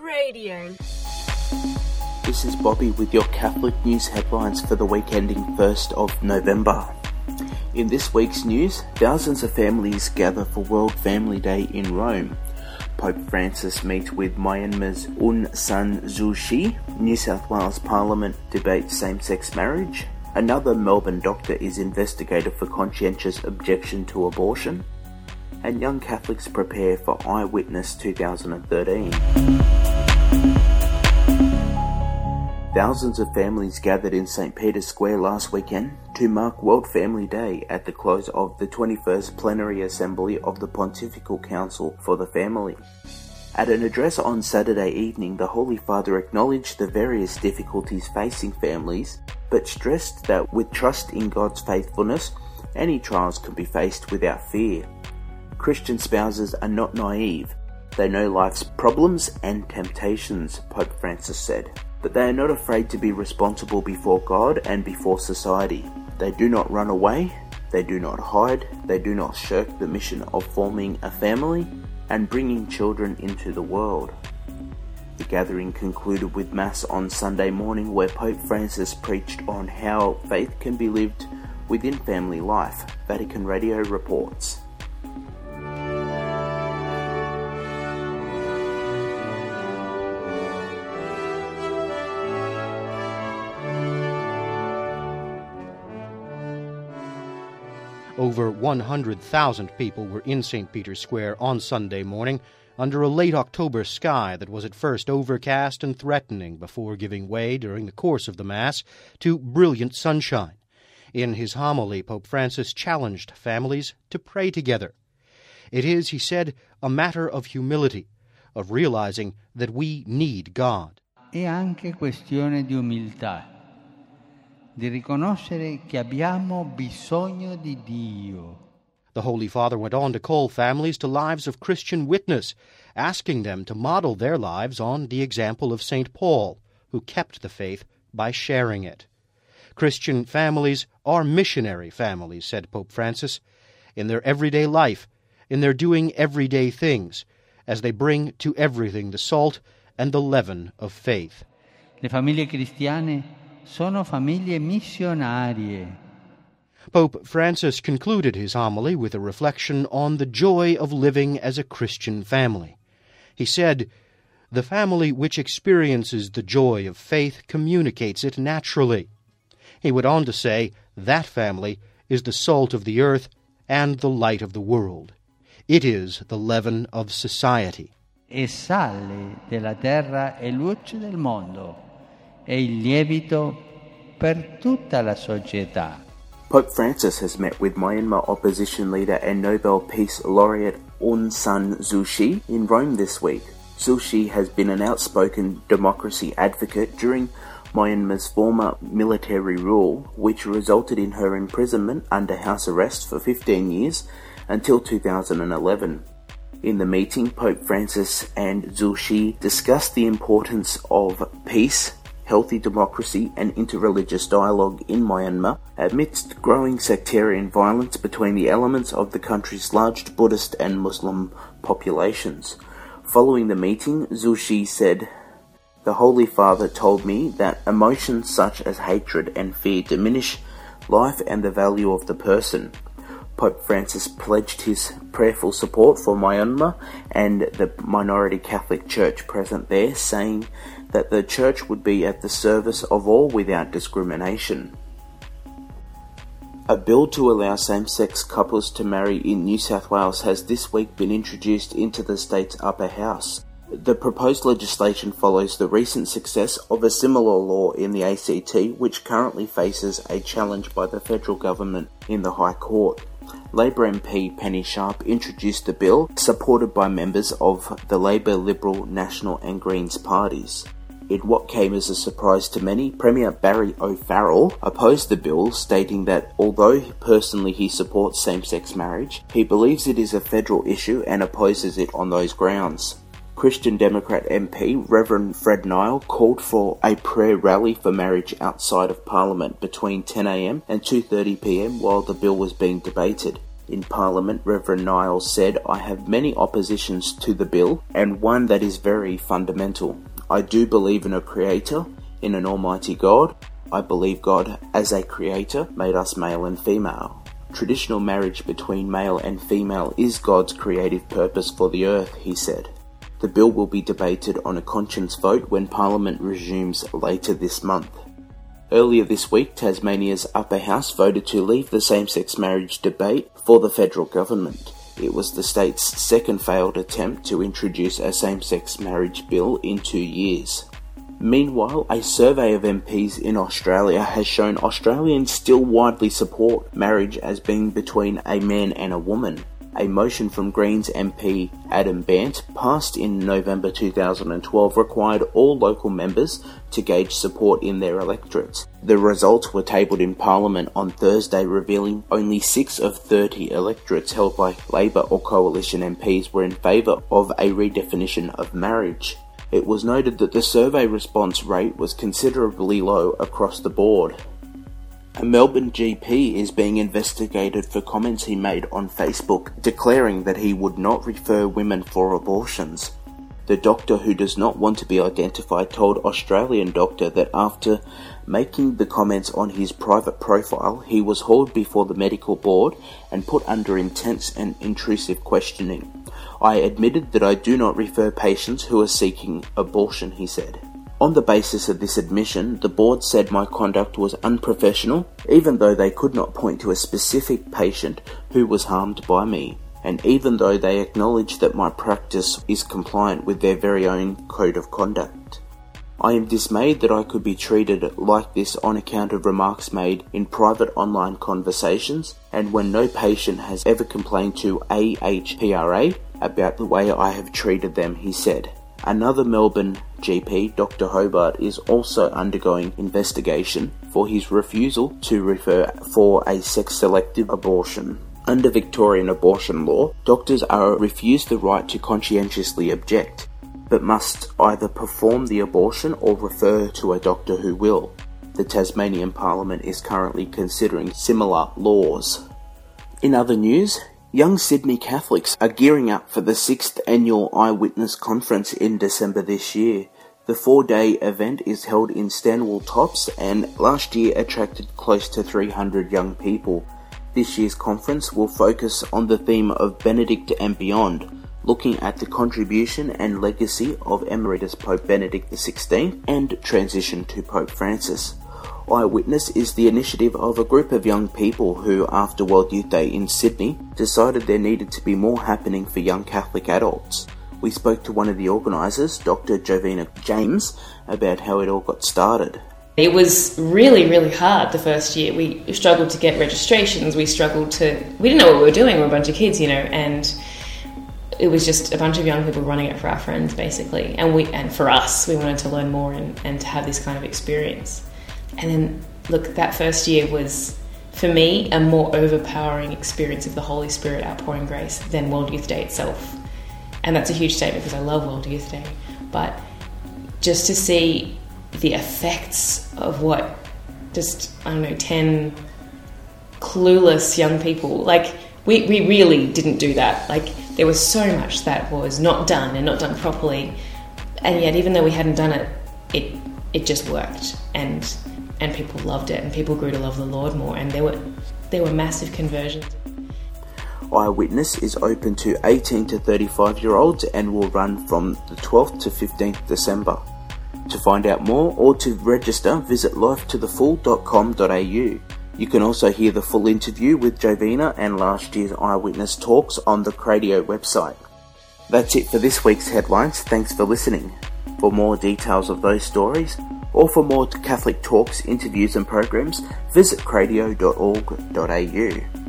Radio. This is Bobby with your Catholic news headlines for the week ending 1st of November. In this week's news, thousands of families gather for World Family Day in Rome. Pope Francis meets with Myanmar's Aung San Suu Kyi. New South Wales Parliament debates same-sex marriage. Another Melbourne doctor is investigated for conscientious objection to abortion. And young Catholics prepare for Eyewitness 2013. Thousands of families gathered in St. Peter's Square last weekend to mark World Family Day at the close of the 21st Plenary Assembly of the Pontifical Council for the Family. At an address on Saturday evening, the Holy Father acknowledged the various difficulties facing families, but stressed that with trust in God's faithfulness, any trials can be faced without fear. Christian spouses are not naive. They know life's problems and temptations, Pope Francis said but they are not afraid to be responsible before God and before society. They do not run away, they do not hide, they do not shirk the mission of forming a family and bringing children into the world. The gathering concluded with Mass on Sunday morning, where Pope Francis preached on how faith can be lived within family life, Vatican Radio reports. Over 100,000 people were in St. Peter's Square on Sunday morning under a late October sky that was at first overcast and threatening before giving way during the course of the Mass to brilliant sunshine. In his homily, Pope Francis challenged families to pray together. It is, he said, a matter of humility, of realizing that we need God. È anche questione di umiltà di riconoscere che abbiamo bisogno di Dio. The Holy Father went on to call families to lives of Christian witness, asking them to model their lives on the example of St. Paul, who kept the faith by sharing it. Christian families are missionary families, said Pope Francis, in their everyday life, in their doing everyday things, as they bring to everything the salt and the leaven of faith. Le famiglie cristiane sono famiglie missionarie. Pope Francis concluded his homily with a reflection on the joy of living as a Christian family. He said, The family which experiences the joy of faith communicates it naturally. He went on to say, That family is the salt of the earth and the light of the world. It is the leaven of society. E sale della terra e luce del mondo è il lievito per tutta la società. Pope Francis has met with Myanmar opposition leader and Nobel Peace laureate Aung San Suu Kyi in Rome this week. Suu Kyi has been an outspoken democracy advocate during Myanmar's former military rule, which resulted in her imprisonment under house arrest for 15 years until 2011. In the meeting, Pope Francis and Suu Kyi discussed the importance of peace healthy democracy and interreligious dialogue in Myanmar amidst growing sectarian violence between the elements of the country's large Buddhist and Muslim populations. Following the meeting, Suu Kyi said, The Holy Father told me that emotions such as hatred and fear diminish life and the value of the person. Pope Francis pledged his prayerful support for Myanmar and the minority Catholic Church present there, saying that the Church would be at the service of all without discrimination. A bill to allow same sex couples to marry in New South Wales has this week been introduced into the state's upper house. The proposed legislation follows the recent success of a similar law in the ACT, which currently faces a challenge by the federal government in the High Court. Labor MP Penny Sharpe introduced the bill, supported by members of the Labor, Liberal, National, and Greens parties. In what came as a surprise to many, Premier Barry O'Farrell opposed the bill, stating that although personally he supports same sex marriage, he believes it is a federal issue and opposes it on those grounds. Christian Democrat MP Reverend Fred Nile called for a prayer rally for marriage outside of Parliament between 10am and 2.30pm while the bill was being debated. In Parliament, Reverend Nile said, I have many oppositions to the bill, and one that is very fundamental. I do believe in a creator, in an almighty God. I believe God, as a creator, made us male and female. Traditional marriage between male and female is God's creative purpose for the earth, he said. The bill will be debated on a conscience vote when Parliament resumes later this month. Earlier this week, Tasmania's upper house voted to leave the same sex marriage debate for the federal government. It was the state's second failed attempt to introduce a same sex marriage bill in two years. Meanwhile, a survey of MPs in Australia has shown Australians still widely support marriage as being between a man and a woman a motion from Greens MP Adam Bandt, passed in November 2012 required all local members to gauge support in their electorates. The results were tabled in Parliament on Thursday, revealing only 6 of 30 electorates held by Labor or Coalition MPs were in favour of a redefinition of marriage. It was noted that the survey response rate was considerably low across the board. A Melbourne GP is being investigated for comments he made on Facebook declaring that he would not refer women for abortions. The doctor who does not want to be identified told Australian Doctor that after making the comments on his private profile, he was hauled before the medical board and put under intense and intrusive questioning. I admitted that I do not refer patients who are seeking abortion, he said. On the basis of this admission, the board said my conduct was unprofessional, even though they could not point to a specific patient who was harmed by me, and even though they acknowledged that my practice is compliant with their very own code of conduct. I am dismayed that I could be treated like this on account of remarks made in private online conversations and when no patient has ever complained to AHPRA about the way I have treated them, he said. Another Melbourne GP, Dr. Hobart, is also undergoing investigation for his refusal to refer for a sex selective abortion. Under Victorian abortion law, doctors are refused the right to conscientiously object, but must either perform the abortion or refer to a doctor who will. The Tasmanian Parliament is currently considering similar laws. In other news, Young Sydney Catholics are gearing up for the sixth annual Eyewitness Conference in December this year. The four day event is held in Stanwell Tops and last year attracted close to 300 young people. This year's conference will focus on the theme of Benedict and Beyond, looking at the contribution and legacy of Emeritus Pope Benedict XVI and transition to Pope Francis. Eyewitness is the initiative of a group of young people who, after World Youth Day in Sydney, decided there needed to be more happening for young Catholic adults. We spoke to one of the organisers, Dr. Jovina James, about how it all got started. It was really, really hard the first year. We struggled to get registrations. We struggled to. We didn't know what we were doing. We were a bunch of kids, you know, and it was just a bunch of young people running it for our friends, basically. And we, and for us, we wanted to learn more and, and to have this kind of experience. And then, look, that first year was, for me, a more overpowering experience of the Holy Spirit outpouring grace than World Youth Day itself. And that's a huge statement because I love World Youth Day. But just to see the effects of what just, I don't know, 10 clueless young people, like, we, we really didn't do that. Like, there was so much that was not done and not done properly. And yet, even though we hadn't done it, it, it just worked. And and people loved it and people grew to love the Lord more and there were there were massive conversions. Eyewitness is open to 18 to 35 year olds and will run from the 12th to 15th December. To find out more or to register, visit lifetothefull.com.au. You can also hear the full interview with Jovina and last year's Eyewitness talks on the Cradio website. That's it for this week's headlines. Thanks for listening. For more details of those stories, or for more Catholic talks, interviews, and programs, visit cradio.org.au.